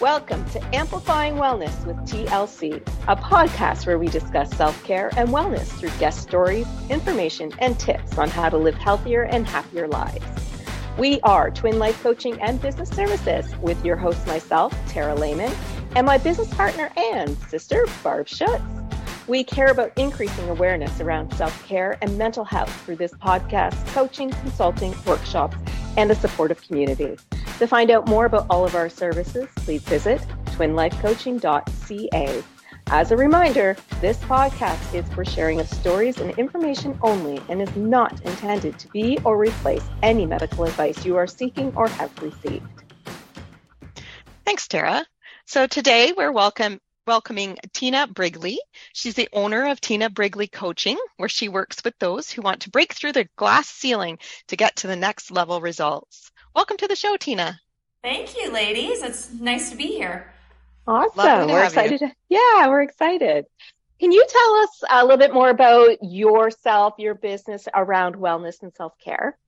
Welcome to Amplifying Wellness with TLC, a podcast where we discuss self care and wellness through guest stories, information, and tips on how to live healthier and happier lives. We are Twin Life Coaching and Business Services with your host, myself, Tara Lehman, and my business partner and sister, Barb Schutz. We care about increasing awareness around self care and mental health through this podcast, coaching, consulting, workshops, and a supportive community. To find out more about all of our services, please visit twinlifecoaching.ca. As a reminder, this podcast is for sharing of stories and information only and is not intended to be or replace any medical advice you are seeking or have received. Thanks, Tara. So today we're welcome welcoming Tina Brigley. She's the owner of Tina Brigley Coaching, where she works with those who want to break through the glass ceiling to get to the next level results. Welcome to the show, Tina. Thank you, ladies. It's nice to be here. Awesome. We're excited. To, yeah, we're excited. Can you tell us a little bit more about yourself, your business around wellness and self care?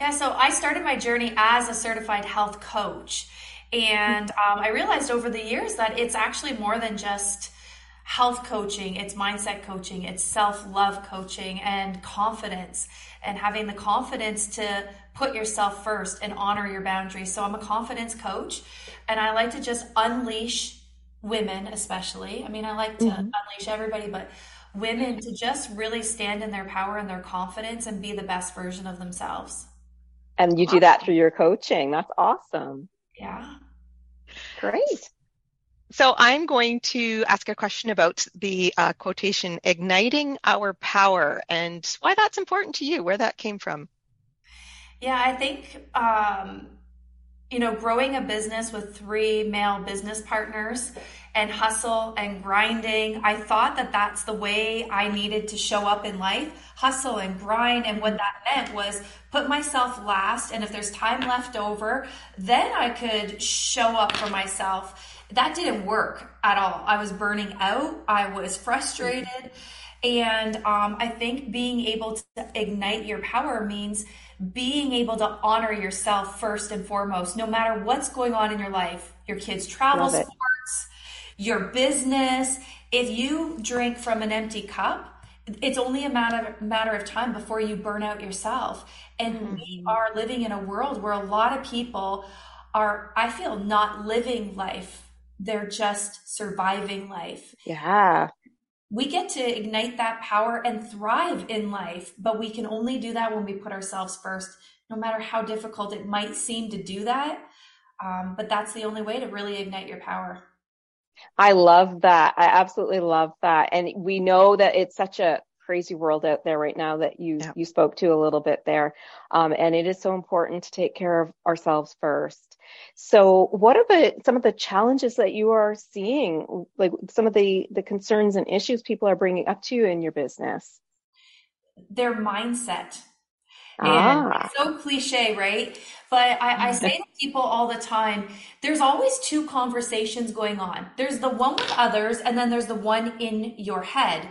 Yeah, so I started my journey as a certified health coach. And um, I realized over the years that it's actually more than just health coaching, it's mindset coaching, it's self love coaching, and confidence, and having the confidence to put yourself first and honor your boundaries. So I'm a confidence coach, and I like to just unleash women, especially. I mean, I like to mm-hmm. unleash everybody, but women to just really stand in their power and their confidence and be the best version of themselves. And you awesome. do that through your coaching. That's awesome. Yeah. Great. So I'm going to ask a question about the uh, quotation igniting our power and why that's important to you, where that came from. Yeah, I think, um, you know, growing a business with three male business partners and hustle and grinding, I thought that that's the way I needed to show up in life hustle and grind. And what that meant was put myself last. And if there's time left over, then I could show up for myself that didn't work at all. I was burning out. I was frustrated. And um, I think being able to ignite your power means being able to honor yourself first and foremost, no matter what's going on in your life, your kids' travel sports, your business. If you drink from an empty cup, it's only a matter matter of time before you burn out yourself. And mm-hmm. we are living in a world where a lot of people are, I feel, not living life they're just surviving life. Yeah. We get to ignite that power and thrive in life, but we can only do that when we put ourselves first, no matter how difficult it might seem to do that. Um, but that's the only way to really ignite your power. I love that. I absolutely love that. And we know that it's such a crazy world out there right now that you yeah. you spoke to a little bit there. Um, and it is so important to take care of ourselves first. So what are the some of the challenges that you are seeing? Like some of the the concerns and issues people are bringing up to you in your business? Their mindset and ah. so cliche, right? But I, I say to people all the time, there's always two conversations going on. There's the one with others, and then there's the one in your head.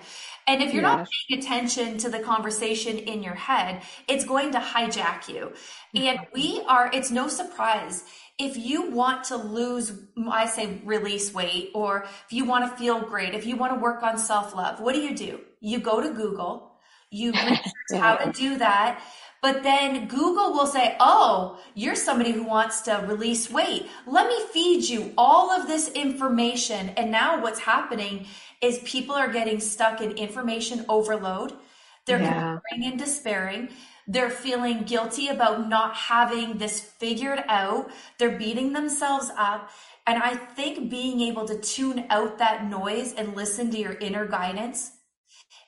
And if you're yes. not paying attention to the conversation in your head, it's going to hijack you. And mm-hmm. we are, it's no surprise. If you want to lose, I say release weight, or if you want to feel great, if you want to work on self love, what do you do? You go to Google, you how to do that but then Google will say, Oh, you're somebody who wants to release weight. Let me feed you all of this information. And now what's happening is people are getting stuck in information overload. They're yeah. comparing and despairing. They're feeling guilty about not having this figured out. They're beating themselves up. And I think being able to tune out that noise and listen to your inner guidance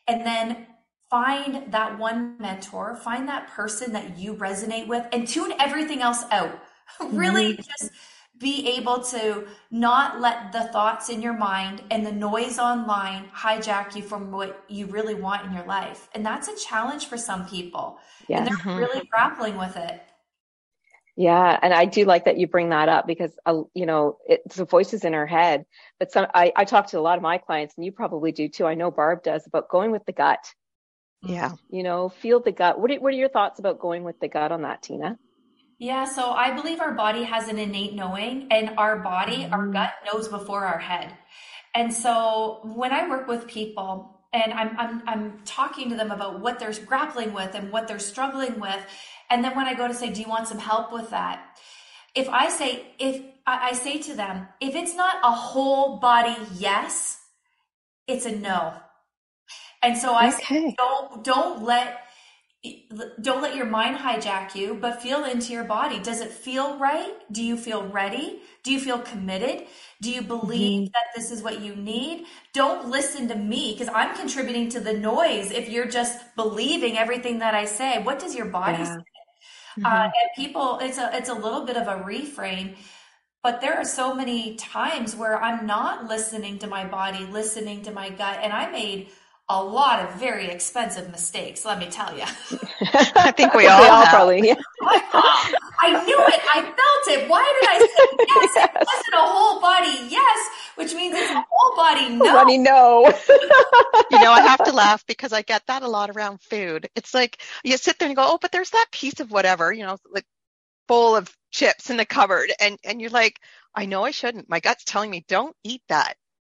and then find that one mentor, find that person that you resonate with, and tune everything else out. really mm-hmm. just be able to not let the thoughts in your mind and the noise online hijack you from what you really want in your life. And that's a challenge for some people. Yeah. And they're mm-hmm. really grappling with it. Yeah, and I do like that you bring that up because uh, you know it's the voices in our head. But some I, I talk to a lot of my clients, and you probably do too. I know Barb does about going with the gut yeah. You know, feel the gut. What are, what are your thoughts about going with the gut on that, Tina? Yeah, so I believe our body has an innate knowing, and our body, mm-hmm. our gut knows before our head. And so when I work with people and I'm, I'm, I'm talking to them about what they're grappling with and what they're struggling with, and then when I go to say, Do you want some help with that? If I say, if I say to them, if it's not a whole body yes, it's a no. And so I okay. say, don't don't let don't let your mind hijack you, but feel into your body. Does it feel right? Do you feel ready? Do you feel committed? Do you believe mm-hmm. that this is what you need? Don't listen to me because I'm contributing to the noise if you're just believing everything that I say. What does your body yeah. say? Mm-hmm. Uh, and people, it's a it's a little bit of a reframe. But there are so many times where I'm not listening to my body, listening to my gut, and I made a lot of very expensive mistakes, let me tell you. I think we all, we all probably. Yeah. I knew it. I felt it. Why did I say yes? yes? It wasn't a whole body yes, which means it's a whole body no. Body no. you know, I have to laugh because I get that a lot around food. It's like you sit there and go, oh, but there's that piece of whatever, you know, like bowl of chips in the cupboard, and and you're like, I know I shouldn't. My gut's telling me don't eat that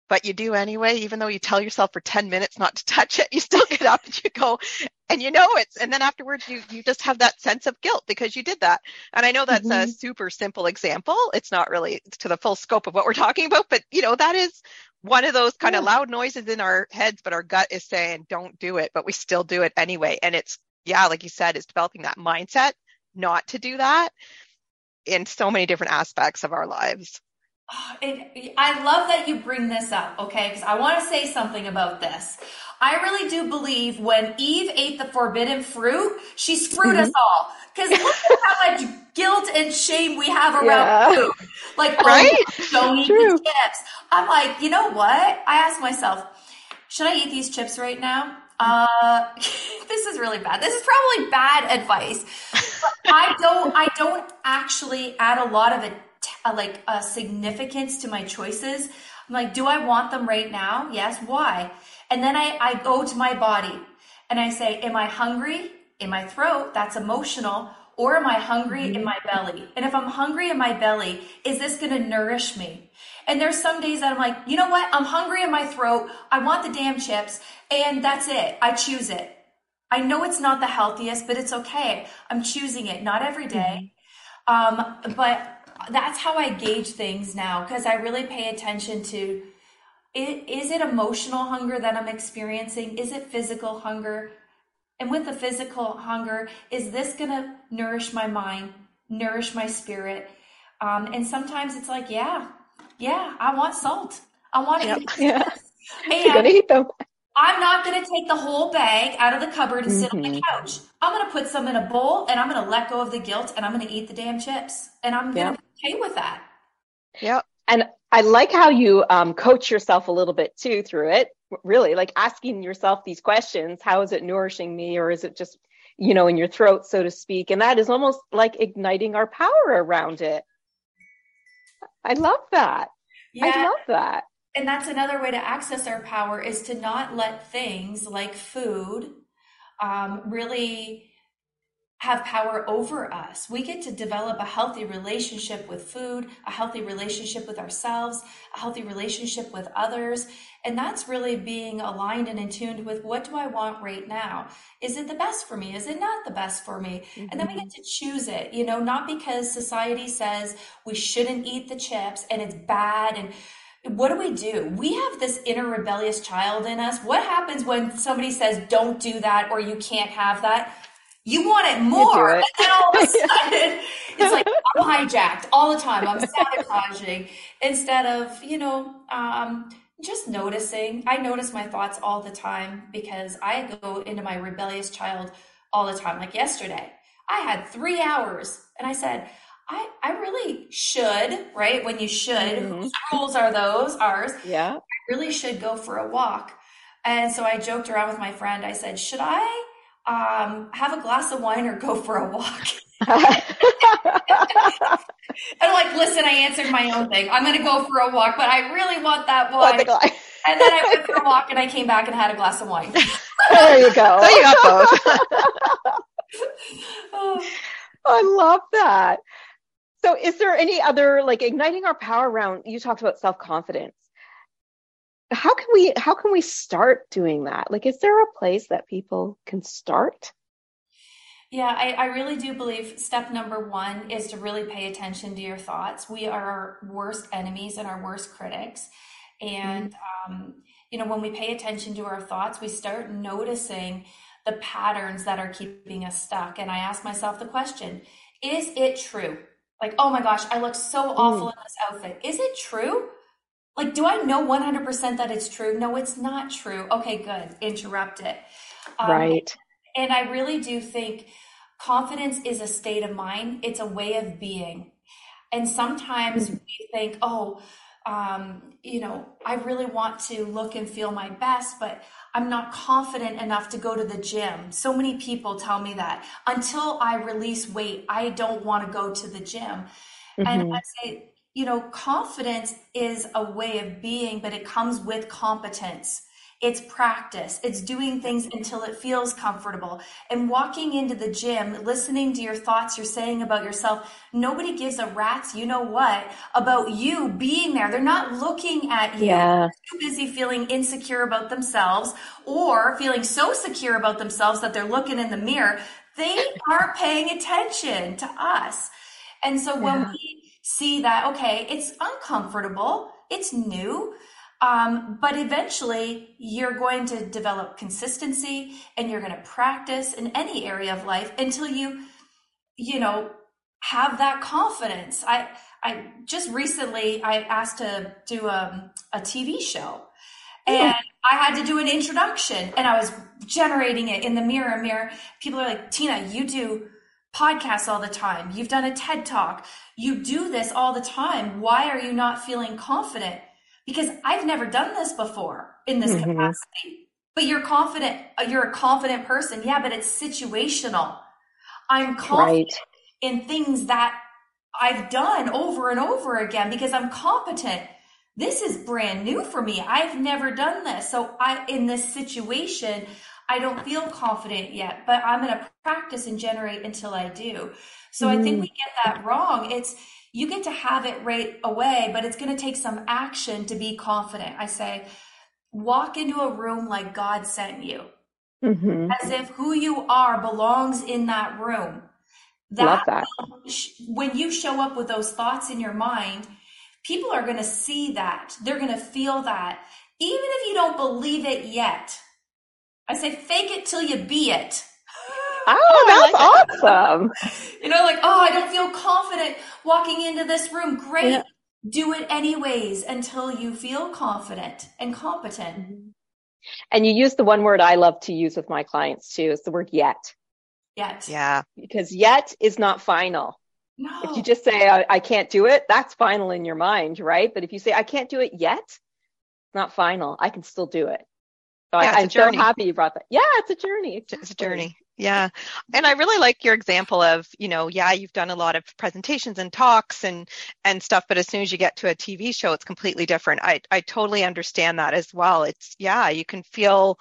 but you do anyway, even though you tell yourself for 10 minutes not to touch it, you still get up and you go and you know it's, and then afterwards you, you just have that sense of guilt because you did that. And I know that's mm-hmm. a super simple example. It's not really to the full scope of what we're talking about, but you know, that is one of those kind yeah. of loud noises in our heads, but our gut is saying, don't do it, but we still do it anyway. And it's, yeah, like you said, is developing that mindset not to do that in so many different aspects of our lives. It, I love that you bring this up, okay? Because I want to say something about this. I really do believe when Eve ate the forbidden fruit, she screwed mm-hmm. us all. Because look at how much guilt and shame we have around yeah. food. Like, right? oh, don't eat True. these chips. I'm like, you know what? I ask myself, should I eat these chips right now? Uh, this is really bad. This is probably bad advice. I don't. I don't actually add a lot of it a, like a significance to my choices. I'm like, do I want them right now? Yes. Why? And then I, I go to my body and I say, am I hungry in my throat? That's emotional. Or am I hungry mm-hmm. in my belly? And if I'm hungry in my belly, is this going to nourish me? And there's some days that I'm like, you know what? I'm hungry in my throat. I want the damn chips. And that's it. I choose it. I know it's not the healthiest, but it's okay. I'm choosing it. Not every day. Mm-hmm. Um, but that's how I gauge things now because I really pay attention to it, is it emotional hunger that I'm experiencing? Is it physical hunger? And with the physical hunger, is this going to nourish my mind, nourish my spirit? Um, and sometimes it's like, yeah, yeah, I want salt. I want to yep. eat. Yeah. You're gonna eat them. I'm not going to take the whole bag out of the cupboard and mm-hmm. sit on the mm-hmm. couch. I'm going to put some in a bowl and I'm going to let go of the guilt and I'm going to eat the damn chips. And I'm going to okay with that. Yep. And I like how you um, coach yourself a little bit too through it. Really, like asking yourself these questions: How is it nourishing me, or is it just, you know, in your throat, so to speak? And that is almost like igniting our power around it. I love that. Yeah. I love that. And that's another way to access our power is to not let things like food um, really have power over us. We get to develop a healthy relationship with food, a healthy relationship with ourselves, a healthy relationship with others. And that's really being aligned and in tune with what do I want right now? Is it the best for me? Is it not the best for me? Mm-hmm. And then we get to choose it, you know, not because society says we shouldn't eat the chips and it's bad and what do we do? We have this inner rebellious child in us. What happens when somebody says, don't do that or you can't have that? You want it more. It. And then all of a sudden, it's like I'm hijacked all the time. I'm sabotaging instead of, you know, um, just noticing. I notice my thoughts all the time because I go into my rebellious child all the time. Like yesterday, I had three hours and I said, I, I really should, right? When you should, mm-hmm. whose rules are those? Ours. Yeah. I really should go for a walk. And so I joked around with my friend. I said, should I um, have a glass of wine or go for a walk? and I'm like, listen, I answered my own thing. I'm going to go for a walk, but I really want that wine. and then I went for a walk and I came back and had a glass of wine. there you go. So you got both. oh. I love that. So is there any other like igniting our power around you talked about self-confidence. How can we how can we start doing that? Like is there a place that people can start? Yeah, I, I really do believe step number one is to really pay attention to your thoughts. We are our worst enemies and our worst critics. And, mm-hmm. um, you know, when we pay attention to our thoughts, we start noticing the patterns that are keeping us stuck. And I ask myself the question is it true? Like, oh my gosh, I look so awful mm. in this outfit. Is it true? Like, do I know 100% that it's true? No, it's not true. Okay, good. Interrupt it. Um, right. And I really do think confidence is a state of mind, it's a way of being. And sometimes mm-hmm. we think, oh, um, you know, I really want to look and feel my best, but I'm not confident enough to go to the gym. So many people tell me that until I release weight, I don't want to go to the gym. Mm-hmm. And I say, you know, confidence is a way of being, but it comes with competence. It's practice. It's doing things until it feels comfortable. And walking into the gym, listening to your thoughts you're saying about yourself, nobody gives a rat's you know what about you being there. They're not looking at you. Yeah. Too busy feeling insecure about themselves or feeling so secure about themselves that they're looking in the mirror. They aren't paying attention to us. And so when yeah. we see that, okay, it's uncomfortable, it's new, um, but eventually, you're going to develop consistency and you're going to practice in any area of life until you, you know, have that confidence. I, I just recently I asked to do a, a TV show, and I had to do an introduction, and I was generating it in the mirror. Mirror, people are like, Tina, you do podcasts all the time. You've done a TED talk. You do this all the time. Why are you not feeling confident? because I've never done this before in this mm-hmm. capacity. But you're confident, uh, you're a confident person. Yeah, but it's situational. I'm confident right. in things that I've done over and over again because I'm competent. This is brand new for me. I've never done this. So I in this situation, I don't feel confident yet, but I'm going to practice and generate until I do. So mm. I think mm-hmm. we get that wrong. It's you get to have it right away, but it's going to take some action to be confident. I say, walk into a room like God sent you, mm-hmm. as if who you are belongs in that room. That, that. when you show up with those thoughts in your mind, people are going to see that. They're going to feel that. Even if you don't believe it yet, I say, fake it till you be it. Oh, oh that's like awesome. you know, like, oh, I don't feel confident walking into this room. Great. Yeah. Do it anyways until you feel confident and competent. Mm-hmm. And you use the one word I love to use with my clients too, is the word yet. Yet. Yeah. Because yet is not final. No. If you just say, I, I can't do it, that's final in your mind, right? But if you say, I can't do it yet, it's not final. I can still do it. So yeah, I, am so happy you brought that. Yeah, it's a journey. Exactly. It's a journey. Yeah. And I really like your example of, you know, yeah, you've done a lot of presentations and talks and and stuff, but as soon as you get to a TV show, it's completely different. I I totally understand that as well. It's yeah, you can feel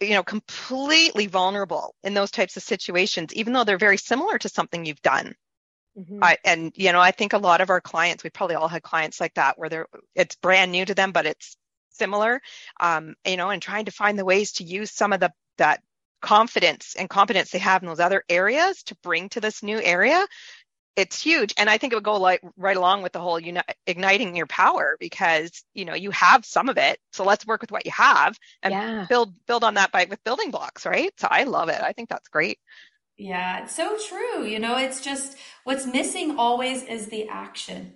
you know, completely vulnerable in those types of situations, even though they're very similar to something you've done. Mm-hmm. I, and you know, I think a lot of our clients, we probably all had clients like that where they're it's brand new to them, but it's similar. Um, you know, and trying to find the ways to use some of the that confidence and competence they have in those other areas to bring to this new area it's huge. And i think it would go like right along with the whole uni- igniting your power because you know you have some of it. So let's work with what you have and yeah. build build on that by with building blocks right? So i love it. I think that's great. Yeah it's so true. You know it's just what's missing always is the action.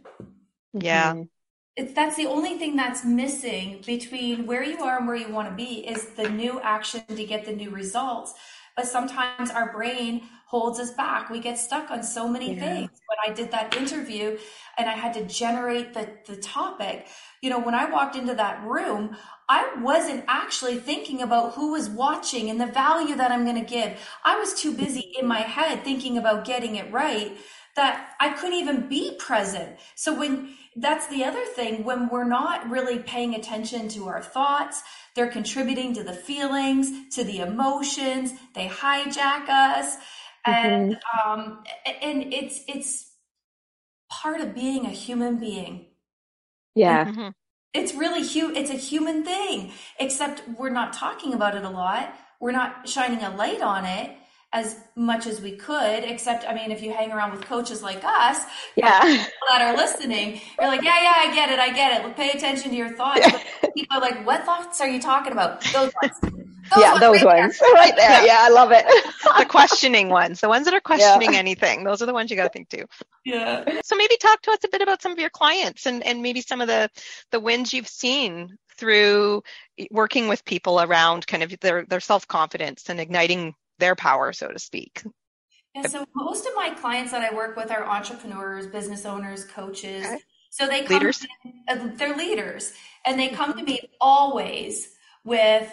Yeah. Mm-hmm it's that's the only thing that's missing between where you are and where you want to be is the new action to get the new results. But sometimes our brain holds us back. We get stuck on so many yeah. things. When i did that interview and i had to generate the, the topic you know when i walked into that room i wasn't actually thinking about who was watching and the value that i'm going to give. I was too busy in my head thinking about getting it right that i couldn't even be present. So when that's the other thing when we're not really paying attention to our thoughts they're contributing to the feelings to the emotions they hijack us and mm-hmm. um, and it's it's part of being a human being. Yeah. Mm-hmm. It's really hu- it's a human thing, except we're not talking about it a lot. We're not shining a light on it as much as we could, except, I mean, if you hang around with coaches like us, yeah, that are listening, you're like, yeah, yeah, I get it, I get it. Pay attention to your thoughts. people are like, what thoughts are you talking about? Those ones. Those yeah, ones those right ones there. right there. Yeah, I love it. the questioning ones, the ones that are questioning yeah. anything. Those are the ones you got to think too. Yeah. So maybe talk to us a bit about some of your clients and, and maybe some of the, the wins you've seen through working with people around kind of their, their self-confidence and igniting their power, so to speak. Yeah, so most of my clients that I work with are entrepreneurs, business owners, coaches. Okay. So they come leaders. To, they're leaders, and they come to me always with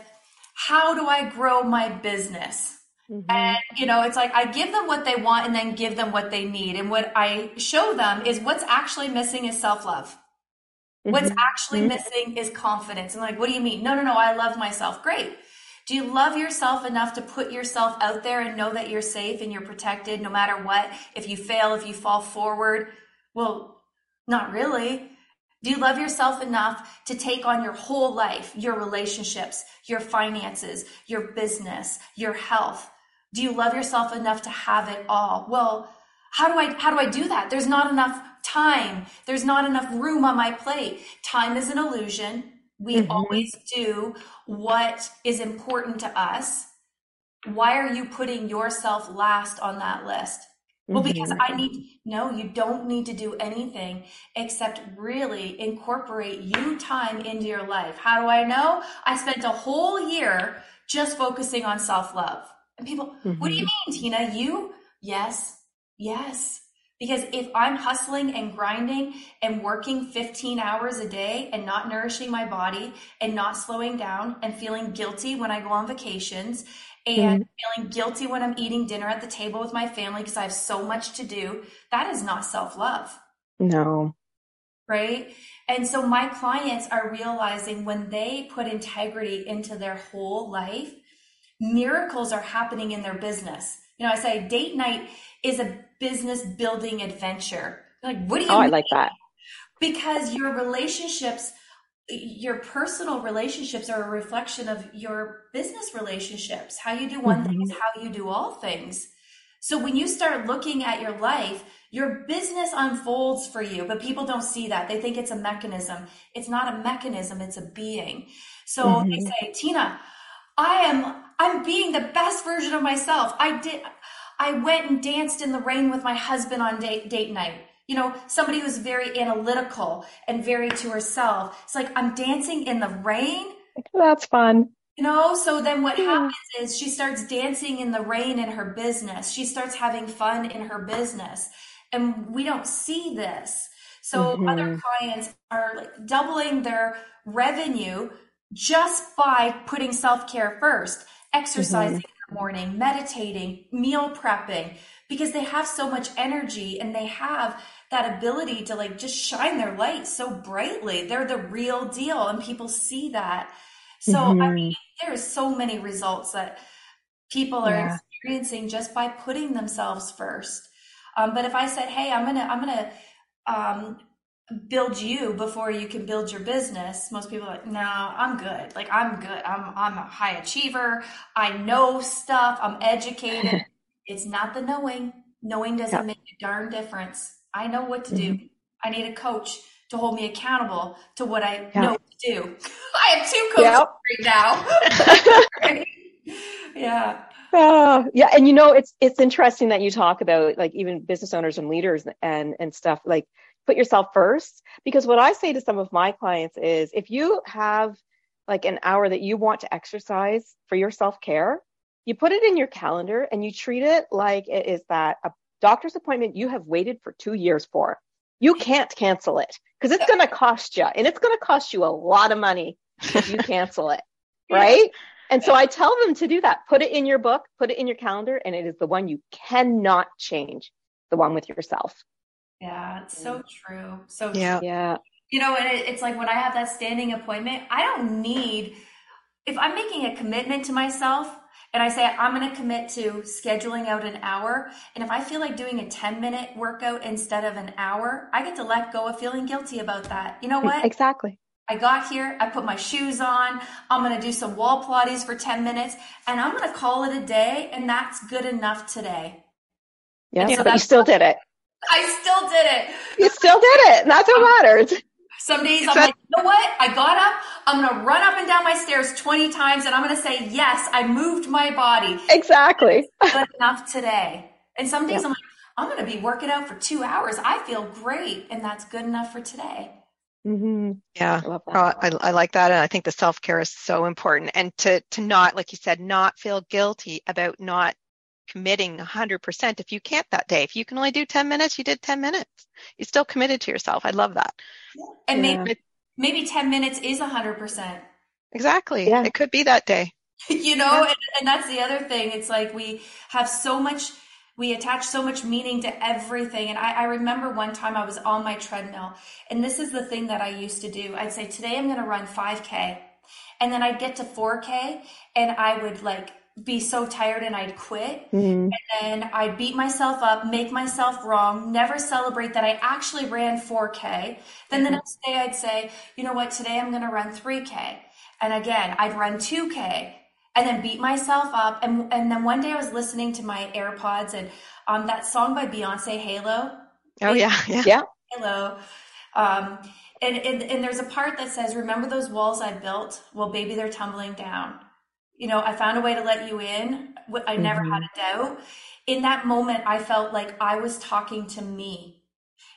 how do I grow my business? Mm-hmm. And you know, it's like I give them what they want and then give them what they need. And what I show them is what's actually missing is self-love. Mm-hmm. What's actually mm-hmm. missing is confidence. And like, what do you mean? No, no, no, I love myself. Great. Do you love yourself enough to put yourself out there and know that you're safe and you're protected no matter what? If you fail, if you fall forward, well, not really. Do you love yourself enough to take on your whole life, your relationships, your finances, your business, your health? Do you love yourself enough to have it all? Well, how do I how do I do that? There's not enough time. There's not enough room on my plate. Time is an illusion. We mm-hmm. always do what is important to us. Why are you putting yourself last on that list? Well, because I mm-hmm. need, no, you don't need to do anything except really incorporate you time into your life. How do I know? I spent a whole year just focusing on self love. And people, mm-hmm. what do you mm-hmm. mean, Tina? You? Yes, yes. Because if I'm hustling and grinding and working 15 hours a day and not nourishing my body and not slowing down and feeling guilty when I go on vacations and mm-hmm. feeling guilty when I'm eating dinner at the table with my family because I have so much to do, that is not self love. No. Right. And so my clients are realizing when they put integrity into their whole life, miracles are happening in their business. You know, I say date night is a business building adventure. Like, what do you? Oh, mean? I like that. Because your relationships, your personal relationships are a reflection of your business relationships. How you do one mm-hmm. thing is how you do all things. So when you start looking at your life, your business unfolds for you, but people don't see that. They think it's a mechanism. It's not a mechanism, it's a being. So mm-hmm. they say, Tina, I am I'm being the best version of myself. I did I went and danced in the rain with my husband on date, date night. You know, somebody who's very analytical and very to herself. It's like, I'm dancing in the rain. That's fun. You know, so then what happens is she starts dancing in the rain in her business. She starts having fun in her business. And we don't see this. So mm-hmm. other clients are like doubling their revenue just by putting self care first, exercising, mm-hmm morning, meditating, meal prepping, because they have so much energy and they have that ability to like just shine their light so brightly. They're the real deal and people see that. So, mm-hmm. I mean, there's so many results that people are yeah. experiencing just by putting themselves first. Um, but if I said, Hey, I'm going to, I'm going to, um, build you before you can build your business most people are like no i'm good. Like i'm good. I'm i'm a high achiever. I know stuff. I'm educated. It's not the knowing. Knowing doesn't make a darn difference. I know what to do. Mm-hmm. i need a coach to hold me accountable to what i know to do. I have two coaches yep. right now. Yeah. Uh, yeah. And you know it's it's interesting that you talk about like even business owners and leaders and and stuff. Like put yourself first. Because what I say to some of my clients is if you have like an hour that you want to exercise for your self care, you put it in your calendar and you treat it like it is that a doctor's appointment you have waited for two years for. You can't cancel it because it's going to cost you and it's going to cost you a lot of money if you cancel it. Right. And so I tell them to do that. Put it in your book, put it in your calendar, and it is the one you cannot change, the one with yourself. Yeah, it's so mm. true. So yeah, true. yeah. You know, and it, it's like when I have that standing appointment, I don't need if I'm making a commitment to myself and I say, I'm going to commit to scheduling out an hour. And if I feel like doing a 10 minute workout instead of an hour, I get to let go of feeling guilty about that. You know what? Exactly. I got here, I put my shoes on, I'm going to do some wall Pilates for 10 minutes, and I'm going to call it a day, and that's good enough today. Yeah, so but you still did it. I still did it. You still did it. And that's what matters. Some days I'm like, you know what? I got up. I'm going to run up and down my stairs 20 times and I'm going to say, yes, I moved my body. Exactly. good enough today. And some days I'm like, I'm going to be working out for two hours. I feel great. And that's good enough for today. Mm-hmm. Yeah, I, I, I, like that, and I think the self care is so important. And to to not, like you said, not feel guilty about not committing 100% if you can't that day. If you can only do 10 minutes, you did 10 minutes. You still committed to yourself. I love that. And yeah. maybe, maybe 10 minutes is 100%. Exactly. Yeah. It could be that day. you know, yeah. and, and that's the other thing. It's like we have so much we attach so much meaning to everything. And I, I, remember one time I was on my treadmill, and this is the thing that I used to do. I'd say, Today I'm going to run 5K. And then I'd get to 4K, and I would like be so tired and I'd quit. Mm-hmm. And then I'd beat myself up, make myself wrong, never celebrate that I actually ran 4K. Then mm-hmm. the next day I'd say, you know what, today I'm going to run 3K. And again, I'd run 2K and then beat myself up. And, and then one day I was listening to my AirPods and um, that song by Beyonce, Halo. Oh, yeah. Yeah. yeah. Halo. Um, and, and, and there's a part that says, remember those walls I built? Well, baby, they're tumbling down you know, I found a way to let you in. I never mm-hmm. had a doubt. In that moment, I felt like I was talking to me.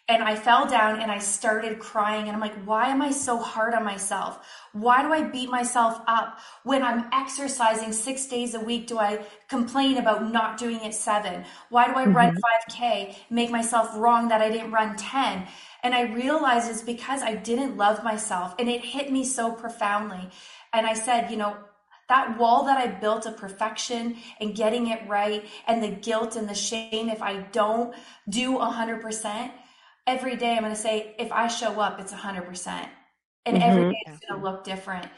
And I fell down and I started crying. And I'm like, why am I so hard on myself? Why do I beat myself up when I'm exercising six days a week? Do I complain about not doing it seven? Why do I mm-hmm. run 5K, make myself wrong that I didn't run 10? And I realized it's because I didn't love myself. And it hit me so profoundly. And I said, you know, that wall that I built of perfection and getting it right and the guilt and the shame if I don't do 100%, every day I'm going to say, if I show up, it's 100%. And mm-hmm. every day it's going to look different.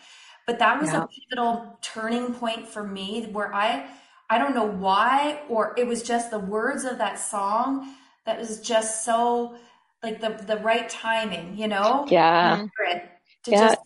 But that was yeah. a pivotal turning point for me where I, I don't know why, or it was just the words of that song that was just so like the, the right timing, you know? Yeah. To yeah. just,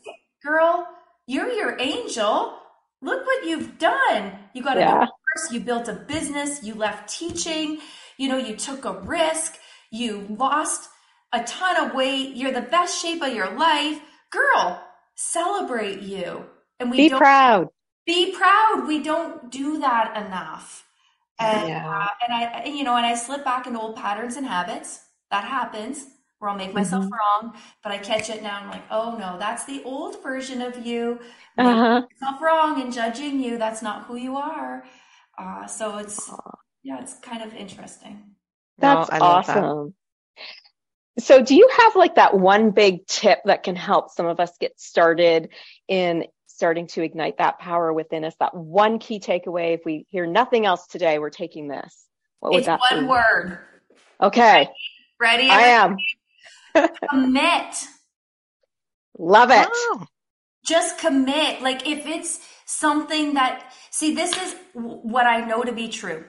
girl, you're your angel look what you've done. You got a yeah. divorce, you built a business, you left teaching, you know, you took a risk, you lost a ton of weight, you're the best shape of your life. Girl, celebrate you. And we be proud. Be proud. We don't do that enough. And yeah. uh, and I you know, and I slip back into old patterns and habits. That happens where I'll make myself mm-hmm. wrong, but I catch it now. I'm like, oh no, that's the old version of you. Uh-huh. Myself wrong and judging you. That's not who you are. Uh, so it's yeah, it's kind of interesting. That's no, awesome. That. So do you have like that one big tip that can help some of us get started in starting to ignite that power within us? That one key takeaway. If we hear nothing else today, we're taking this. What would it's that one be? word. Okay. Ready? I am. Commit. Love it. Oh. Just commit. Like if it's something that, see, this is what I know to be true.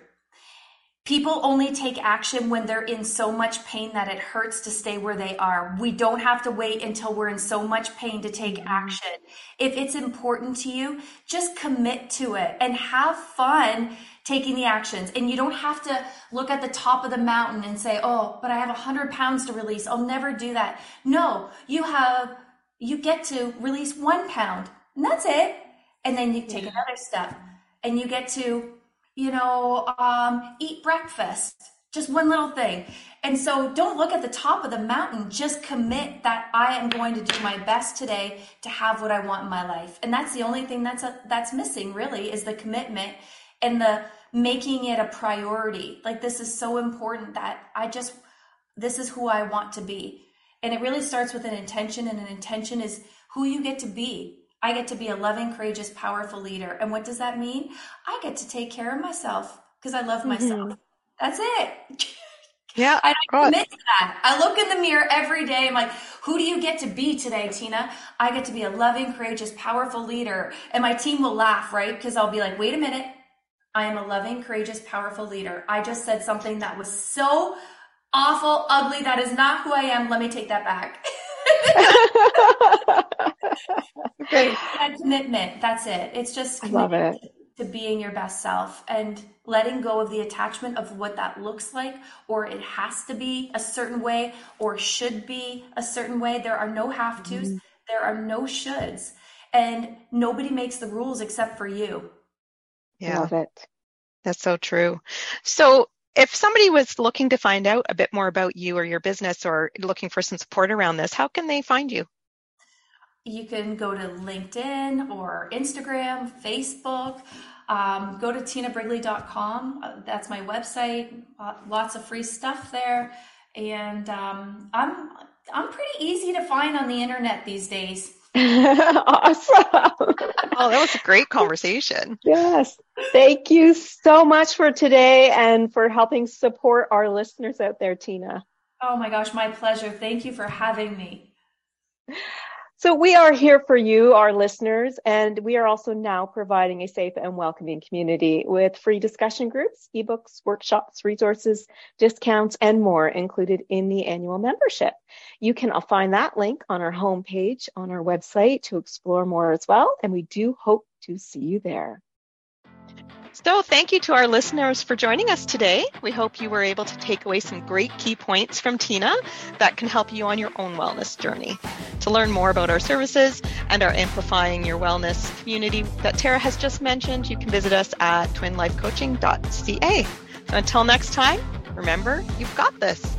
People only take action when they're in so much pain that it hurts to stay where they are. We don't have to wait until we're in so much pain to take mm-hmm. action. If it's important to you, just commit to it and have fun taking the actions. And you don't have to look at the top of the mountain and say, oh, but I have a hundred pounds to release. I'll never do that. No, you have, you get to release one pound and that's it. And then you take another step and you get to, you know, um, eat breakfast. Just one little thing. And so don't look at the top of the mountain. Just commit that I am going to do my best today to have what I want in my life. And that's the only thing that's a, that's missing really is the commitment and the making it a priority. Like this is so important that I just, this is who I want to be. And it really starts with an intention, and an intention is who you get to be. I get to be a loving, courageous, powerful leader. And what does that mean? I get to take care of myself because I love myself. Mm-hmm. That's it. Yeah. I commit to that. I look in the mirror every day. I'm like, who do you get to be today, Tina? I get to be a loving, courageous, powerful leader. And my team will laugh, right? Because I'll be like, wait a minute. I am a loving, courageous, powerful leader. I just said something that was so awful, ugly. That is not who I am. Let me take that back. That commitment. That's it. It's just I love it. to being your best self and letting go of the attachment of what that looks like, or it has to be a certain way, or should be a certain way. There are no have tos. Mm-hmm. There are no shoulds. And nobody makes the rules except for you. Yeah. Love it. That's so true. So if somebody was looking to find out a bit more about you or your business or looking for some support around this, how can they find you? You can go to LinkedIn or Instagram, Facebook. Um, go to tinabrigley.com. Uh, that's my website. Uh, lots of free stuff there, and um, I'm I'm pretty easy to find on the internet these days. awesome. oh, that was a great conversation. Yes. Thank you so much for today and for helping support our listeners out there, Tina. Oh my gosh, my pleasure. Thank you for having me. So we are here for you, our listeners, and we are also now providing a safe and welcoming community with free discussion groups, ebooks, workshops, resources, discounts, and more included in the annual membership. You can find that link on our homepage on our website to explore more as well, and we do hope to see you there. So, thank you to our listeners for joining us today. We hope you were able to take away some great key points from Tina that can help you on your own wellness journey. To learn more about our services and our Amplifying Your Wellness community that Tara has just mentioned, you can visit us at twinlifecoaching.ca. So until next time, remember, you've got this.